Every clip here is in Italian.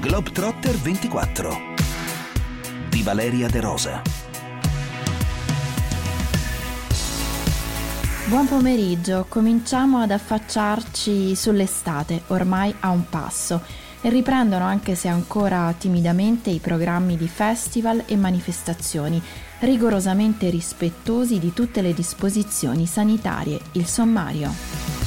Globetrotter 24 di Valeria De Rosa. Buon pomeriggio, cominciamo ad affacciarci sull'estate, ormai a un passo, e riprendono anche se ancora timidamente i programmi di festival e manifestazioni, rigorosamente rispettosi di tutte le disposizioni sanitarie. Il sommario.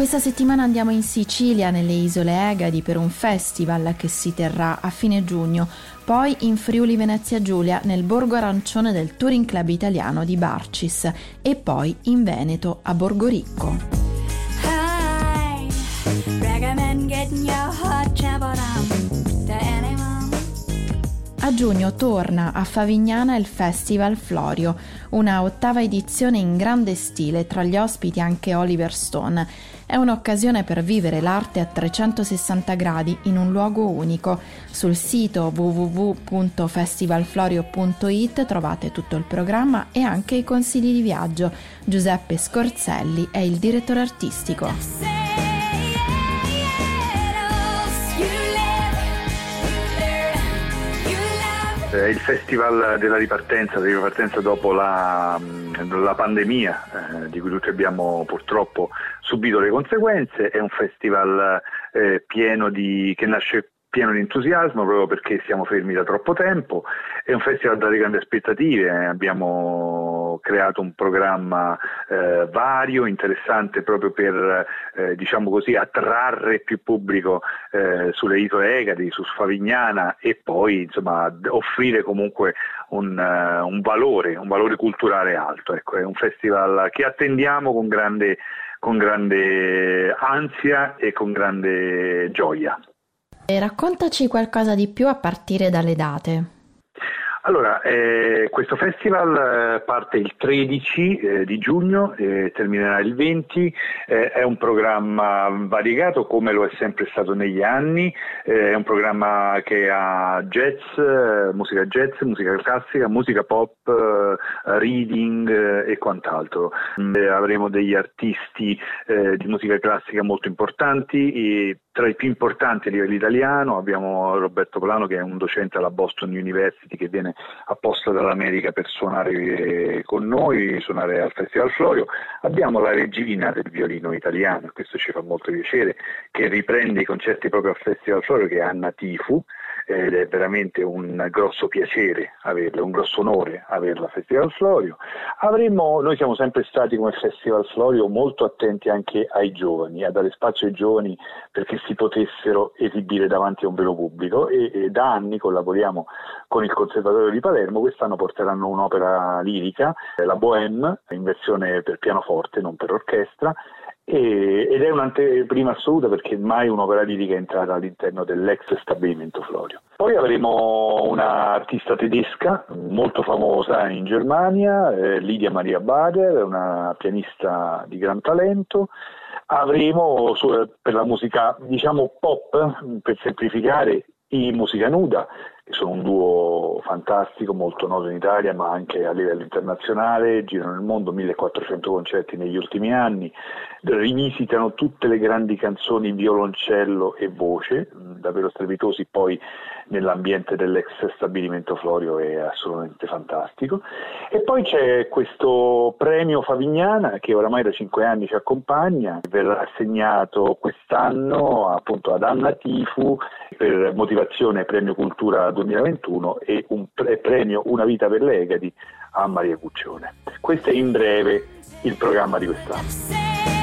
Questa settimana andiamo in Sicilia, nelle isole Egadi, per un festival che si terrà a fine giugno, poi in Friuli Venezia Giulia, nel Borgo Arancione del Touring Club Italiano di Barcis e poi in Veneto, a Borgoricco. Hi, a giugno torna a Favignana il Festival Florio, una ottava edizione in grande stile, tra gli ospiti anche Oliver Stone. È un'occasione per vivere l'arte a 360 gradi in un luogo unico. Sul sito www.festivalflorio.it trovate tutto il programma e anche i consigli di viaggio. Giuseppe Scorzelli è il direttore artistico. Il festival della ripartenza, della ripartenza dopo la, la pandemia eh, di cui tutti abbiamo purtroppo subito le conseguenze, è un festival eh, di, che nasce pieno di entusiasmo proprio perché siamo fermi da troppo tempo, è un festival dalle grandi aspettative, abbiamo creato un programma eh, vario, interessante proprio per eh, diciamo così, attrarre più pubblico eh, sulle isole Egadi, su Sfavignana e poi insomma, offrire comunque un, uh, un, valore, un valore culturale alto. Ecco, è un festival che attendiamo con grande, con grande ansia e con grande gioia. E raccontaci qualcosa di più a partire dalle date. Allora, eh, questo festival eh, parte il 13 eh, di giugno e terminerà il 20, eh, è un programma variegato come lo è sempre stato negli anni, eh, è un programma che ha jazz, eh, musica jazz, musica classica, musica pop, reading e quant'altro. avremo degli artisti di musica classica molto importanti e tra i più importanti a livello italiano abbiamo Roberto Polano che è un docente alla Boston University che viene apposta dall'America per suonare con noi, suonare al Festival Florio. Abbiamo la regina del violino italiano, questo ci fa molto piacere, che riprende i concerti proprio al Festival Florio che è Anna Tifu ed è veramente un grosso piacere averla, un grosso onore averla a Festival Florio. Avremo, noi siamo sempre stati come Festival Florio molto attenti anche ai giovani, a dare spazio ai giovani perché si potessero esibire davanti a un vero pubblico e, e da anni collaboriamo con il Conservatorio di Palermo, quest'anno porteranno un'opera lirica, la Bohème, in versione per pianoforte, non per orchestra, e, ed è un'anteprima assoluta perché mai un'opera lirica è entrata all'interno dell'ex stabilimento Florio. Poi avremo un'artista tedesca molto famosa in Germania, eh, Lidia Maria Bader, una pianista di gran talento. Avremo per la musica diciamo pop, per semplificare, i Musica Nuda, sono un duo fantastico, molto noto in Italia ma anche a livello internazionale, girano il mondo, 1400 concerti negli ultimi anni, rivisitano tutte le grandi canzoni violoncello e voce, davvero strepitosi, poi nell'ambiente dell'ex stabilimento Florio è assolutamente fantastico. E poi c'è questo premio Favignana che oramai da cinque anni ci accompagna, verrà assegnato quest'anno appunto ad Anna Tifu per motivazione Premio Cultura 2021 e un premio Una vita per l'Egadi a Maria Cuccione. Questo è in breve il programma di quest'anno.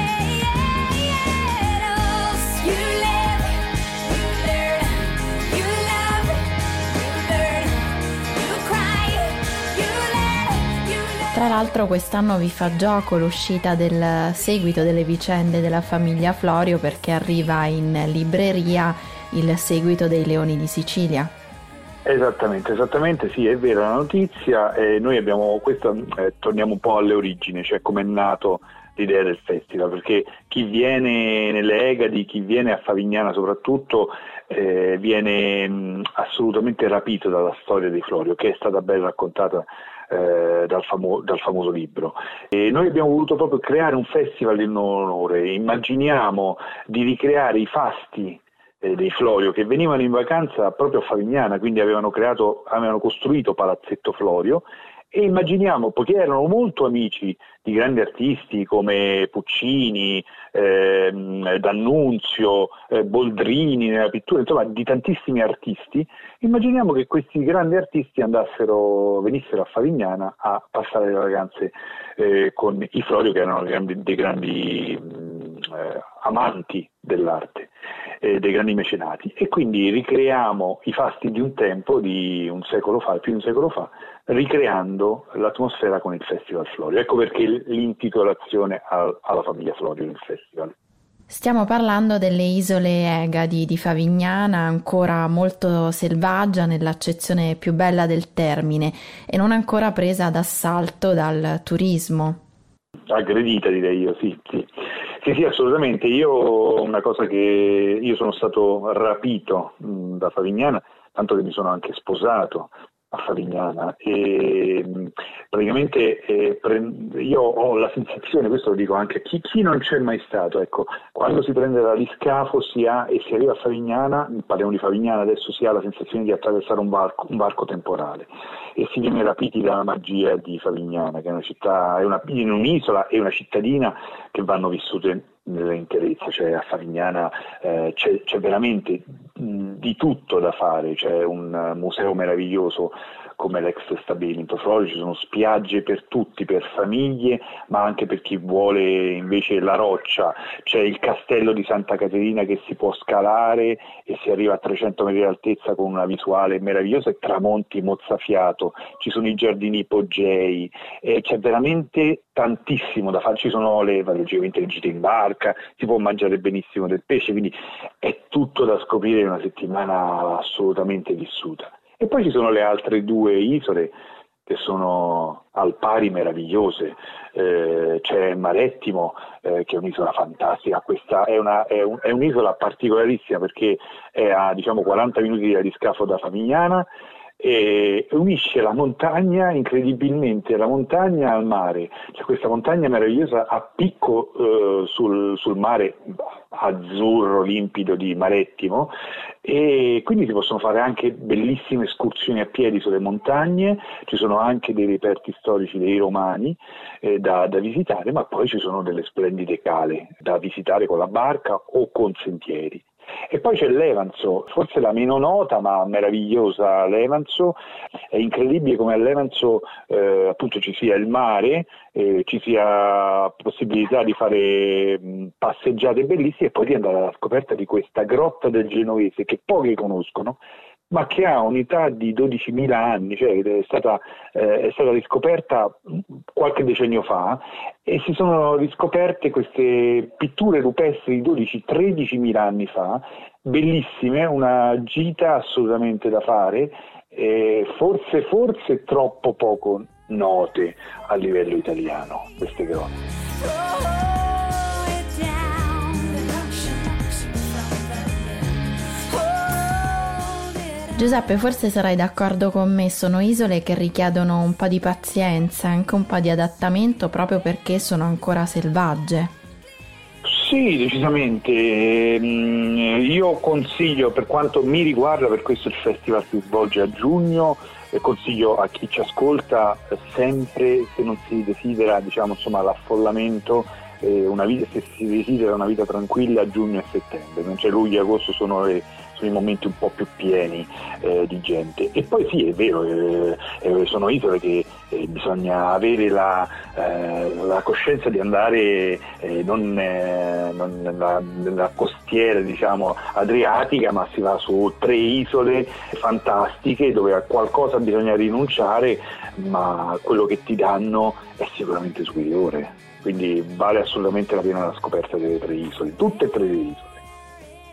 L'altro quest'anno vi fa gioco l'uscita del seguito delle vicende della famiglia Florio perché arriva in libreria il seguito dei Leoni di Sicilia. Esattamente, esattamente, sì, è vera la notizia. Eh, noi abbiamo questo, eh, torniamo un po' alle origini, cioè come è nato l'idea del festival, perché chi viene nelle Egadi, chi viene a Favignana soprattutto, eh, viene mh, assolutamente rapito dalla storia di Florio, che è stata ben raccontata eh, dal, famo- dal, famoso libro. E noi abbiamo voluto proprio creare un festival in onore, immaginiamo di ricreare i fasti eh, dei Florio che venivano in vacanza proprio a Favignana, quindi avevano, creato, avevano costruito Palazzetto Florio e immaginiamo, poiché erano molto amici di grandi artisti come Puccini, ehm, D'Annunzio, eh, Boldrini nella pittura, insomma di tantissimi artisti, immaginiamo che questi grandi artisti andassero, venissero a Favignana a passare le vacanze eh, con i Florio che erano grandi, dei grandi mh, eh, amanti dell'arte, eh, dei grandi mecenati e quindi ricreiamo i fasti di un tempo, di un secolo fa, più di un secolo fa, ricreando l'atmosfera con il Festival Florio. Ecco perché l'intitolazione alla famiglia Florio del festival. Stiamo parlando delle isole Egadi di Favignana, ancora molto selvaggia nell'accezione più bella del termine e non ancora presa d'assalto dal turismo. Aggredita direi io, sì, sì. Sì, sì, assolutamente. Io una cosa che io sono stato rapito mh, da Favignana, tanto che mi sono anche sposato a Favignana e praticamente eh, io ho la sensazione, questo lo dico anche a chi, chi non c'è mai stato, ecco, quando si prende l'aliscafo si ha, e si arriva a Favignana, parliamo di Favignana, adesso si ha la sensazione di attraversare un varco, un varco temporale e si viene rapiti dalla magia di Favignana, che è una città, è una, in un'isola e una cittadina che vanno vissute nell'interezza, cioè a Favignana eh, c'è, c'è, veramente di tutto da fare, c'è un museo meraviglioso come l'ex stabilimento Flori, ci sono spiagge per tutti, per famiglie, ma anche per chi vuole invece la roccia, c'è il castello di Santa Caterina che si può scalare e si arriva a 300 metri di altezza con una visuale meravigliosa e tramonti mozzafiato, ci sono i giardini ipogei, eh, c'è veramente tantissimo da fare, ci sono le, logicamente le gite in barca, si può mangiare benissimo del pesce, quindi è tutto da scoprire in una settimana assolutamente vissuta. E poi ci sono le altre due isole che sono al pari meravigliose, eh, c'è Marettimo eh, che è un'isola fantastica, questa è, una, è, un, è, un'isola particolarissima perché è a diciamo, 40 minuti di scafo da Famigliana e unisce la montagna incredibilmente, la montagna al mare, c'è questa montagna meravigliosa a picco eh, sul, sul, mare azzurro limpido di Marettimo e quindi si possono fare anche bellissime escursioni a piedi sulle montagne, ci sono anche dei reperti storici dei romani eh, da, da visitare, ma poi ci sono delle splendide cale da visitare con la barca o con sentieri. E poi c'è l'Evanso, forse la meno nota ma meravigliosa l'Evanso, è incredibile come all'Evanso eh, appunto ci sia il mare, eh, ci sia possibilità di fare mh, passeggiate bellissime e poi di andare alla scoperta di questa grotta del Genovese che pochi conoscono ma che ha un'età di 12.000 anni, cioè è stata, eh, è stata, riscoperta qualche decennio fa e si sono riscoperte queste pitture rupestri di 12-13.000 anni fa, bellissime, una gita assolutamente da fare, eh, forse, forse troppo poco note a livello italiano queste grotte. Giuseppe, forse sarai d'accordo con me, sono isole che richiedono un po' di pazienza, anche un po' di adattamento proprio perché sono ancora selvagge. Sì, decisamente. Mm, io consiglio, per quanto mi riguarda, per questo il festival si svolge a giugno, consiglio a chi ci ascolta sempre, se non si desidera diciamo, insomma, l'affollamento, eh, vita, se si desidera una vita tranquilla a giugno e settembre, c'è luglio e agosto sono le sono i momenti un po' più pieni eh, di gente. E poi sì, è vero, eh, eh sono isole che eh, bisogna avere la, eh, la, coscienza di andare eh, non, non nella, nella, costiera diciamo, adriatica, ma si va su tre isole fantastiche dove a qualcosa bisogna rinunciare, ma quello che ti danno è sicuramente superiore. Quindi vale assolutamente la pena la scoperta delle tre isole, tutte e tre le isole.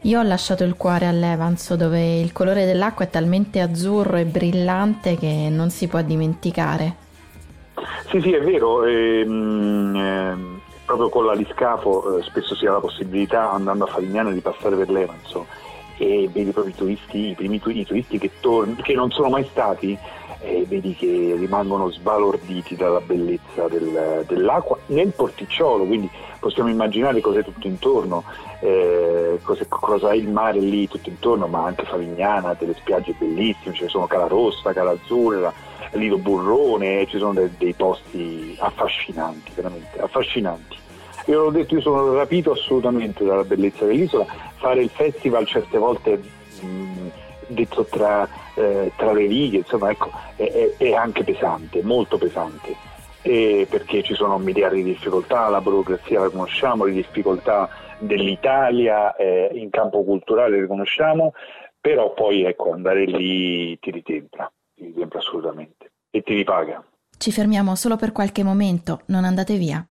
Io ho lasciato il cuore all'Evanso dove il colore dell'acqua è talmente azzurro e brillante che non si può dimenticare. Sì, sì, è vero. Ehm, ehm, proprio con l'aliscafo eh, spesso si ha la possibilità, andando a Favignana, di passare per l'Evanso e vedi proprio i turisti, i primi i turisti che, torn- che non sono mai stati e vedi che rimangono sbalorditi dalla bellezza del, dell'acqua nel porticciolo, quindi possiamo immaginare cos'è tutto intorno, eh, cosa è il mare lì tutto intorno, ma anche Favignana, delle spiagge bellissime, ci sono Cala Rossa, Cala Azzurra, Lido Burrone, ci sono dei, dei posti affascinanti, veramente affascinanti. Io l'ho detto, io sono rapito assolutamente dalla bellezza dell'isola, fare il festival certe volte mh, detto tra, eh, tra, le righe, insomma ecco, è, è, anche pesante, molto pesante. E perché ci sono miliardi di difficoltà, la burocrazia la conosciamo, le difficoltà dell'Italia eh, in campo culturale le conosciamo, però poi ecco, andare lì ti ritempla, ti ritempla assolutamente e ti ripaga. Ci fermiamo solo per qualche momento, non andate via.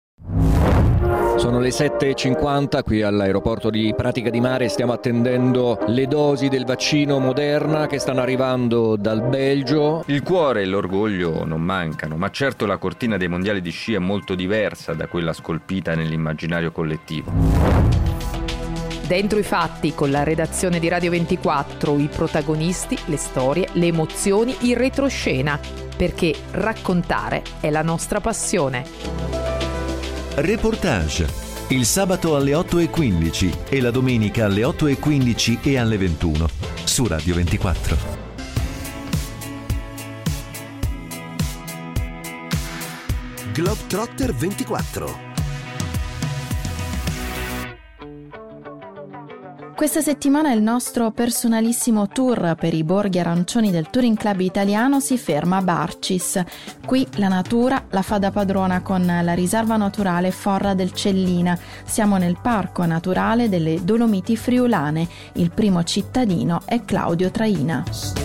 Sono le 7.50 qui all'aeroporto di Pratica di Mare, stiamo attendendo le dosi del vaccino Moderna che stanno arrivando dal Belgio. Il cuore e l'orgoglio non mancano, ma certo la cortina dei mondiali di sci è molto diversa da quella scolpita nell'immaginario collettivo. Dentro i fatti, con la redazione di Radio 24, i protagonisti, le storie, le emozioni, il retroscena, perché raccontare è la nostra passione. Reportage. Il sabato alle 8.15 e la domenica alle 8.15 e alle 21 su Radio 24. Globetrotter 24 Questa settimana il nostro personalissimo tour per i borghi arancioni del Touring Club italiano si ferma a Barcis. Qui la natura la fa da padrona con la riserva naturale Forra del Cellina. Siamo nel parco naturale delle Dolomiti Friulane. Il primo cittadino è Claudio Traina.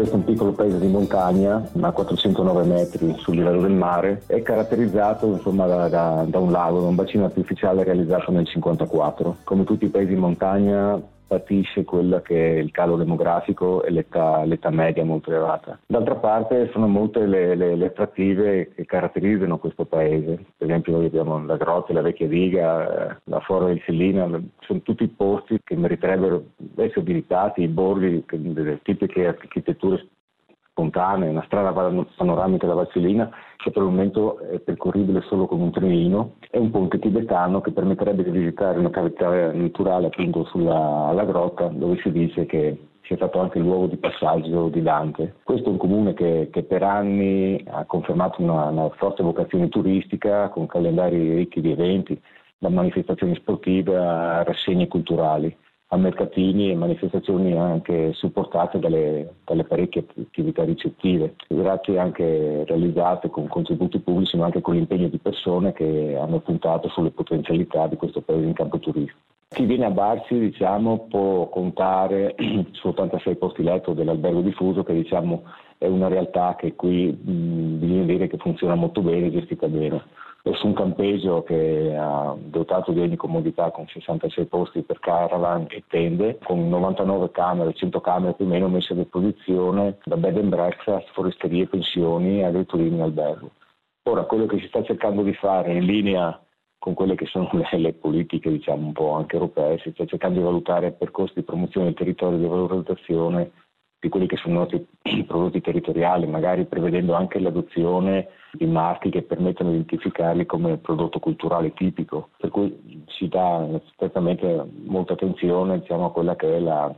Questo è un piccolo paese di montagna, a 409 metri sul livello del mare, è caratterizzato insomma, da, da, da, un lago, da un bacino artificiale realizzato nel 1954. Come tutti i paesi in montagna patisce quella che è il calo demografico e l'età, l'età media molto elevata. D'altra parte sono molte le, le, le, attrattive che caratterizzano questo paese, per esempio noi abbiamo la grotta, la vecchia diga, eh, la Fora del Sellina, sono tutti posti che meriterebbero essere visitati, i borghi, delle tipiche architetture spontanee, una strada panoramica da Vassilina che per il momento è percorribile solo con un trenino, e un ponte tibetano che permetterebbe di visitare una cavità naturale appunto sulla grotta dove si dice che sia stato anche il luogo di passaggio di Dante. Questo è un comune che, che per anni ha confermato una, una forte vocazione turistica con calendari ricchi di eventi, da manifestazioni sportive a rassegne culturali a mercatini e manifestazioni anche supportate dalle, dalle parecchie attività ricettive, grazie anche realizzate con contributi pubblici ma anche con l'impegno di persone che hanno puntato sulle potenzialità di questo paese in campo turistico. Chi viene a Barsi diciamo, può contare su 86 posti letto dell'albergo diffuso che diciamo, è una realtà che qui mh, bisogna dire che funziona molto bene e gestita bene su un campeggio che ha dotato di ogni comodità con 66 posti per caravan e tende, con 99 camere, 100 camere più o meno messe a disposizione da bed and breakfast, foresterie, pensioni, agriturismo e albergo. Ora, quello che si sta cercando di fare in linea con quelle che sono le, le, politiche, diciamo un po' anche europee, si sta cercando di valutare percorsi di promozione del territorio e di valorizzazione di quelli che sono i prodotti territoriali, magari prevedendo anche l'adozione di marchi che permettono di identificarli come prodotto culturale tipico, per cui si dà certamente molta attenzione diciamo, a quella che è la,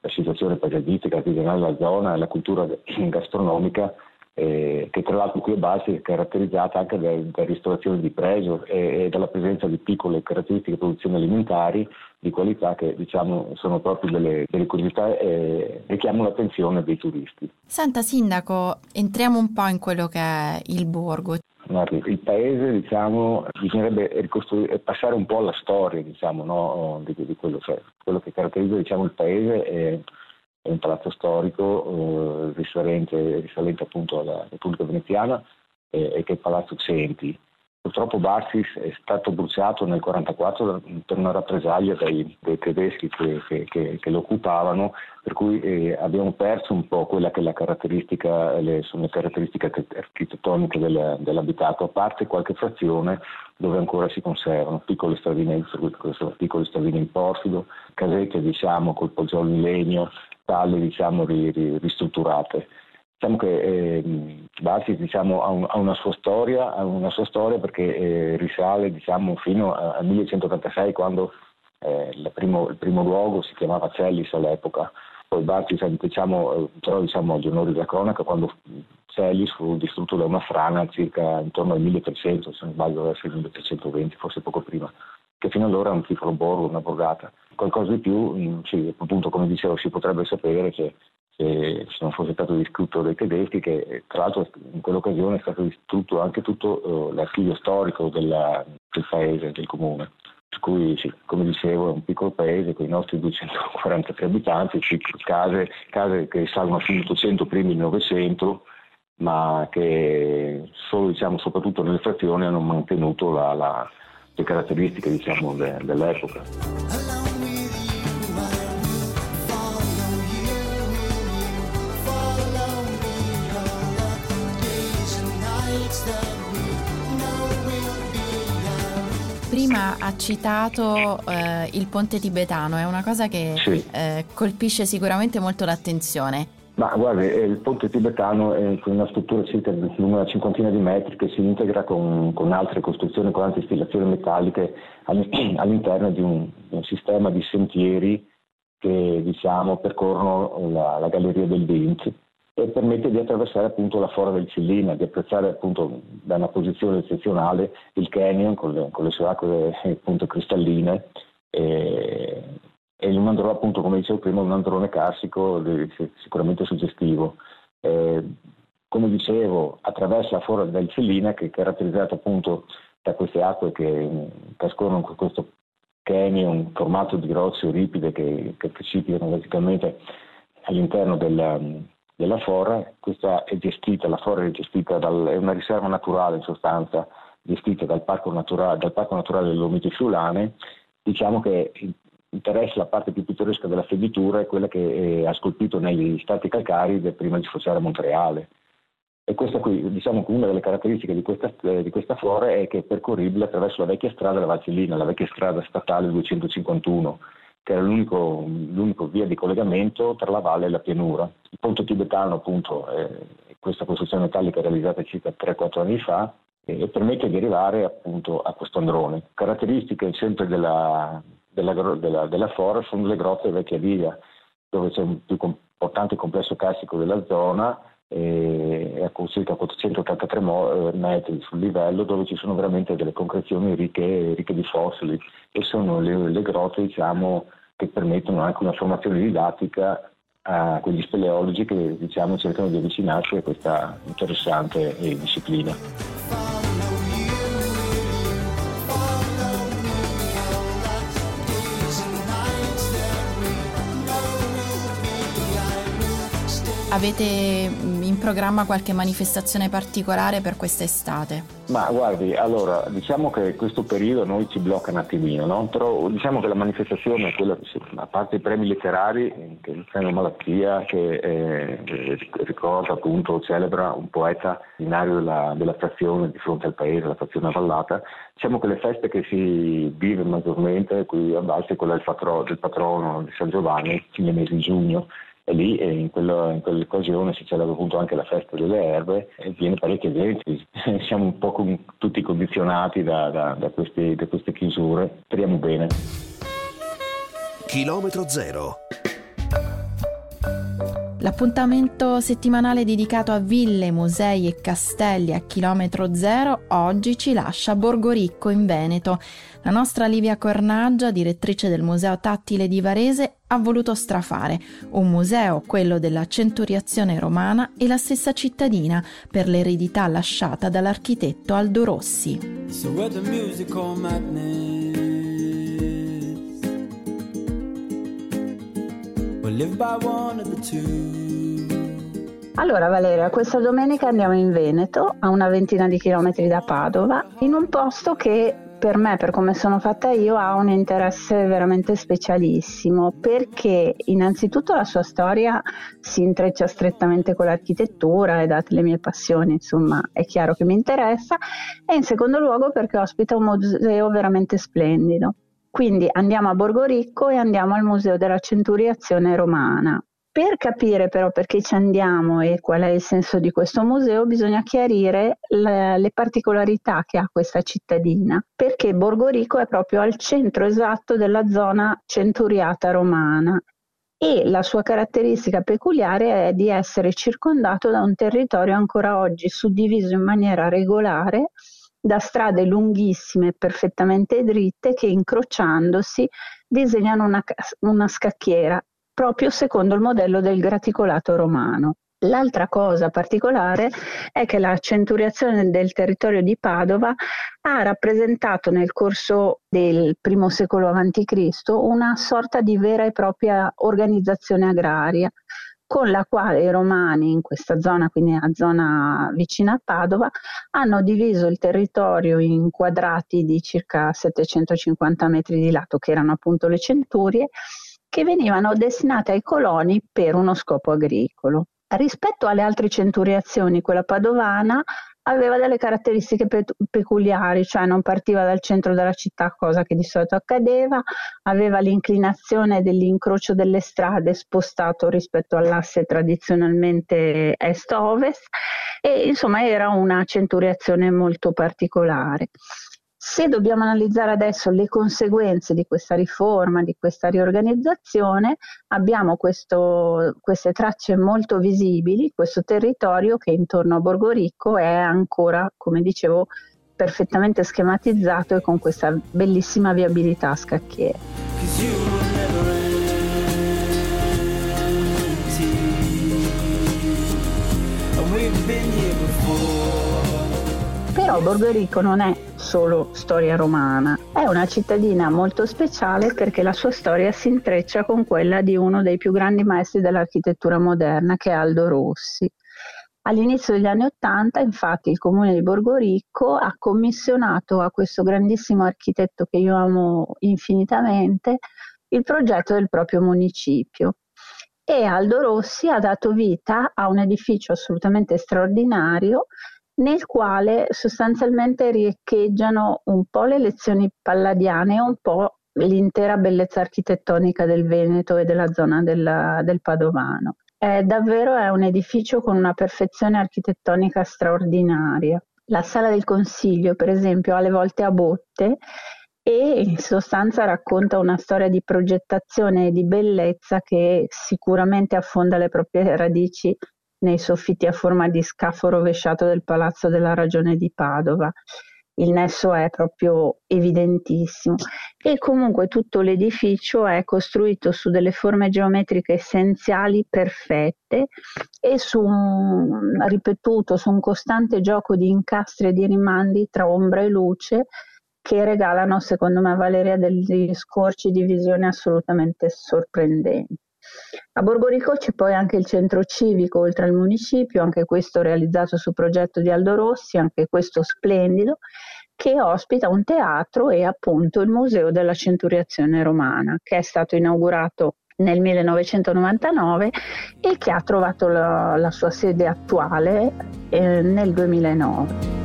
la situazione paesaggistica, artigianale della zona e la cultura gastronomica eh, che tra l'altro qui a Bassi è caratterizzata anche da, da ristorazione di pregio e, e, dalla presenza di piccole caratteristiche produzioni alimentari di qualità che diciamo sono proprio delle, delle curiosità e richiamano l'attenzione dei turisti. Senta Sindaco, entriamo un po' in quello che è il borgo. Il paese, diciamo, bisognerebbe ricostruire, passare un po' alla storia, diciamo, no? di, di quello, cioè, quello, che caratterizza diciamo, il paese è è un palazzo storico eh, risalente, risalente, appunto alla Repubblica Veneziana eh, e che è il Palazzo Centi. Purtroppo Barsis è stato bruciato nel 1944 per una rappresaglia dai, dai tedeschi che, che, che, che, lo occupavano, per cui eh, abbiamo perso un po' quella che è la caratteristica, le, sono le caratteristiche architettoniche del, dell'abitato, a parte qualche frazione dove ancora si conservano piccole stradine, piccole stradine in porfido, casette diciamo col poggiolo in legno, stalle diciamo ristrutturate. Diciamo che eh, Barsi diciamo, ha, un, ha, una sua storia, ha una sua storia perché eh, risale diciamo, fino al 1186 quando eh, il, primo, il, primo, luogo si chiamava Cellis all'epoca. Poi Barsi diciamo, eh, però diciamo agli onori della cronaca quando Cellis fu distrutto da una frana circa intorno al 1300, se non sbaglio essere il 1320, forse poco prima, che fino allora era un piccolo borgo, una borgata. Qualcosa di più, mm, sì, appunto come dicevo, si potrebbe sapere che se non fosse stato distrutto dai tedeschi, che tra l'altro in quell'occasione è stato distrutto anche tutto eh, l'archivio storico della, del paese, del comune. Per cui, sì, come dicevo, è un piccolo paese con i nostri 243 abitanti, case, case che salgono fino all'800, primi il 900, ma che solo, diciamo, soprattutto nelle frazioni hanno mantenuto la, la, le caratteristiche diciamo, de, dell'epoca. Prima ha citato eh, il ponte tibetano, è una cosa che sì. eh, colpisce sicuramente molto l'attenzione. Ma guardi, eh, il ponte tibetano è una struttura circa di una cinquantina di metri che si integra con, con altre costruzioni, con altre istillazioni metalliche all'interno di un, un sistema di sentieri che diciamo, percorrono la, la galleria del Vinci e permette di attraversare appunto la fora del Cillina, di apprezzare appunto da una posizione eccezionale il canyon con le, con le sue acque appunto cristalline e, e un androne appunto come dicevo prima un androne classico sicuramente suggestivo. Eh, come dicevo attraverso la fora del Cillina che è caratterizzata appunto da queste acque che, che scorrono con questo canyon formato di rocce ripide che, che precipitano basicamente all'interno del, della Fora, questa è gestita, la Fora è gestita dal, è una riserva naturale in sostanza, gestita dal Parco Naturale, dal Parco naturale delle Lomiti Friulane, diciamo che interessa la parte più pittoresca della fenditura è quella che ha scolpito negli stati calcari prima di sfociare a Montreale. E questa qui, diciamo che una delle caratteristiche di questa, eh, di questa flora è che è percorribile attraverso la vecchia strada della Valcellina, la vecchia strada statale 251, che era l'unico, l'unico, via di collegamento tra la valle e la pianura. Il ponte tibetano appunto è questa costruzione metallica realizzata circa 3-4 anni fa e permette di arrivare appunto a questo androne. Caratteristiche sempre della, della, della, della fora sono le grotte vecchia via, dove c'è un più importante complesso classico della zona è a circa 483 eh, metri sul livello dove ci sono veramente delle concrezioni ricche, ricche di fossili e sono le, le grotte diciamo, che permettono anche una formazione didattica a quegli speleologi che diciamo, cercano di avvicinarsi a questa interessante eh, disciplina. Avete in programma qualche manifestazione particolare per quest'estate? Ma guardi, allora, diciamo che questo periodo noi ci blocca un attimino, no? però diciamo che la manifestazione è quella, a parte i premi letterari, che il premio Malattia, che eh, ricorda appunto, celebra un poeta binario della, della frazione di fronte al paese, la frazione avvallata, diciamo che le feste che si vive maggiormente qui a Valse è quella del, patro, del patrono di San Giovanni, nel mese di giugno, e lì eh, in, quello, in, quell'occasione si celebra appunto anche la festa delle erbe e viene parecchia gente, siamo un po' con, tutti condizionati da, da, da, questi, da queste chiusure, speriamo bene. Chilometro zero. L'appuntamento settimanale dedicato a ville, musei e castelli a chilometro zero oggi ci lascia a Borgoricco in Veneto. La nostra Livia Cornaggia, direttrice del Museo Tattile di Varese, ha voluto strafare un museo, quello della centuriazione romana e la stessa cittadina per l'eredità lasciata dall'architetto Aldo Rossi. So Allora Valeria, questa domenica andiamo in Veneto, a una ventina di chilometri da Padova, in un posto che per me, per come sono fatta io, ha un interesse veramente specialissimo perché innanzitutto la sua storia si intreccia strettamente con l'architettura e date le mie passioni, insomma, è chiaro che mi interessa e in secondo luogo perché ospita un museo veramente splendido. Quindi andiamo a Borgoricco e andiamo al Museo della Centuriazione Romana. Per capire però perché ci andiamo e qual è il senso di questo museo, bisogna chiarire le, le particolarità che ha questa cittadina, perché Borgorico è proprio al centro esatto della zona centuriata romana e la sua caratteristica peculiare è di essere circondato da un territorio ancora oggi suddiviso in maniera regolare da strade lunghissime e perfettamente dritte che incrociandosi disegnano una, una scacchiera proprio secondo il modello del graticolato romano. L'altra cosa particolare è che la centuriazione del territorio di Padova ha rappresentato nel corso del primo secolo a.C. una sorta di vera e propria organizzazione agraria con la quale i romani in questa zona, quindi a zona vicina a Padova, hanno diviso il territorio in quadrati di circa 750 metri di lato, che erano appunto le centurie, che venivano destinate ai coloni per uno scopo agricolo. Rispetto alle altre centuriazioni, quella padovana aveva delle caratteristiche pe- peculiari, cioè non partiva dal centro della città, cosa che di solito accadeva, aveva l'inclinazione dell'incrocio delle strade spostato rispetto all'asse tradizionalmente est-ovest e insomma era una centuriazione molto particolare. Se dobbiamo analizzare adesso le conseguenze di questa riforma, di questa riorganizzazione, abbiamo questo, queste tracce molto visibili, questo territorio che intorno a Borgoricco è ancora, come dicevo, perfettamente schematizzato e con questa bellissima viabilità a scacchiere. Però Borgorico non è solo storia romana, è una cittadina molto speciale perché la sua storia si intreccia con quella di uno dei più grandi maestri dell'architettura moderna che è Aldo Rossi. All'inizio degli anni Ottanta, infatti, il comune di Borgoricco ha commissionato a questo grandissimo architetto che io amo infinitamente il progetto del proprio municipio. E Aldo Rossi ha dato vita a un edificio assolutamente straordinario nel quale sostanzialmente riecheggiano un po' le lezioni palladiane e un po' l'intera bellezza architettonica del Veneto e della zona del, del Padovano. È davvero è un edificio con una perfezione architettonica straordinaria. La sala del consiglio, per esempio, ha le volte a botte e in sostanza racconta una storia di progettazione e di bellezza che sicuramente affonda le proprie radici nei soffitti a forma di scafo rovesciato del Palazzo della Ragione di Padova. Il nesso è proprio evidentissimo e comunque tutto l'edificio è costruito su delle forme geometriche essenziali perfette e su un ripetuto, su un costante gioco di incastri e di rimandi tra ombra e luce che regalano, secondo me, a Valeria degli scorci di visione assolutamente sorprendenti. A Borgorico c'è poi anche il centro civico oltre al municipio, anche questo realizzato su progetto di Aldo Rossi, anche questo splendido, che ospita un teatro e appunto il Museo della Centuriazione Romana, che è stato inaugurato nel 1999 e che ha trovato la, la sua sede attuale eh, nel 2009.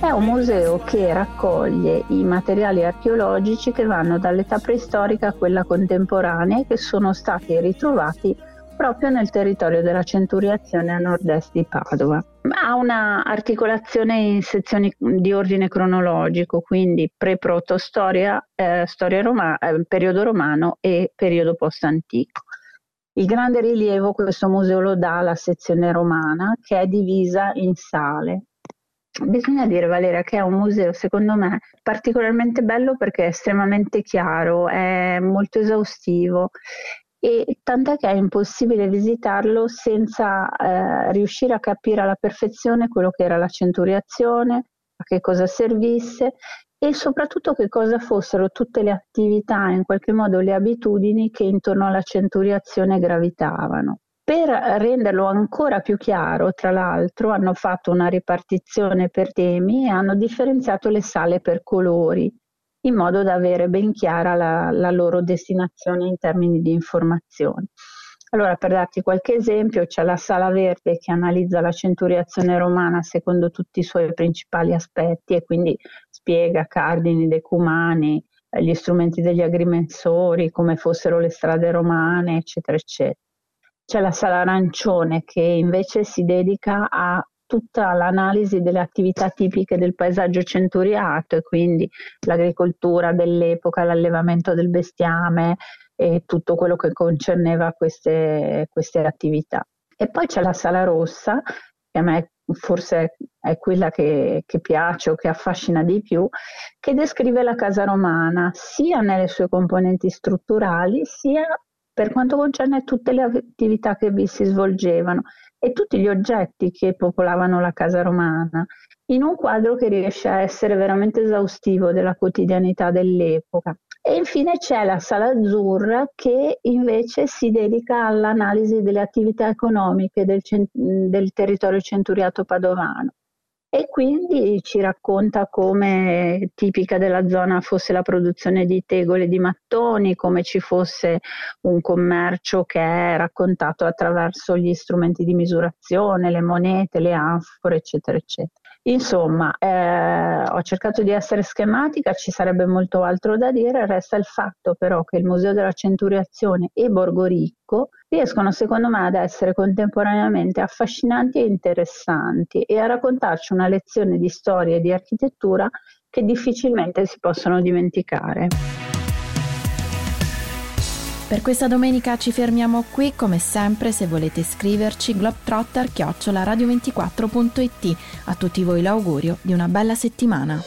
È un museo che raccoglie i materiali archeologici che vanno dall'età preistorica a quella contemporanea e che sono stati ritrovati proprio nel territorio della centuriazione a nord-est di Padova. Ha una articolazione in sezioni di ordine cronologico, quindi pre-protostoria, eh, roma- eh, periodo romano e periodo post-antico. Il grande rilievo questo museo lo dà alla sezione romana che è divisa in sale Bisogna dire, Valeria, che è un museo, secondo me, particolarmente bello perché è estremamente chiaro, è molto esaustivo e tant'è che è impossibile visitarlo senza eh, riuscire a capire alla perfezione quello che era la centuriazione, a che cosa servisse e soprattutto che cosa fossero tutte le attività, in qualche modo le abitudini che intorno alla centuriazione gravitavano. Per renderlo ancora più chiaro, tra l'altro, hanno fatto una ripartizione per temi e hanno differenziato le sale per colori, in modo da avere ben chiara la, la loro destinazione in termini di informazioni. Allora, per darti qualche esempio, c'è la sala verde che analizza la centuriazione romana secondo tutti i suoi principali aspetti e quindi spiega cardini, decumani, eh, gli strumenti degli agrimensori, come fossero le strade romane, eccetera, eccetera. C'è la sala arancione che invece si dedica a tutta l'analisi delle attività tipiche del paesaggio centuriato e quindi l'agricoltura dell'epoca, l'allevamento del bestiame e tutto quello che concerneva queste, queste attività. E poi c'è la sala rossa, che a me forse è quella che, che, piace o che affascina di più, che descrive la casa romana sia nelle sue componenti strutturali, sia per quanto concerne tutte le attività che vi si svolgevano e tutti gli oggetti che popolavano la casa romana, in un quadro che riesce a essere veramente esaustivo della quotidianità dell'epoca. E infine c'è la sala azzurra che invece si dedica all'analisi delle attività economiche del, del territorio centuriato padovano e quindi ci racconta come tipica della zona fosse la produzione di tegole e di mattoni, come ci fosse un commercio che è raccontato attraverso gli strumenti di misurazione, le monete, le anfore, eccetera, eccetera. Insomma, eh, ho cercato di essere schematica, ci sarebbe molto altro da dire, resta il fatto però che il Museo della Centuriazione e Borgoricco riescono secondo me ad essere contemporaneamente affascinanti e interessanti e a raccontarci una lezione di storia e di architettura che difficilmente si possono dimenticare. Per questa domenica ci fermiamo qui, come sempre se volete scriverci globetrotter-radio24.it. A tutti voi l'augurio di una bella settimana.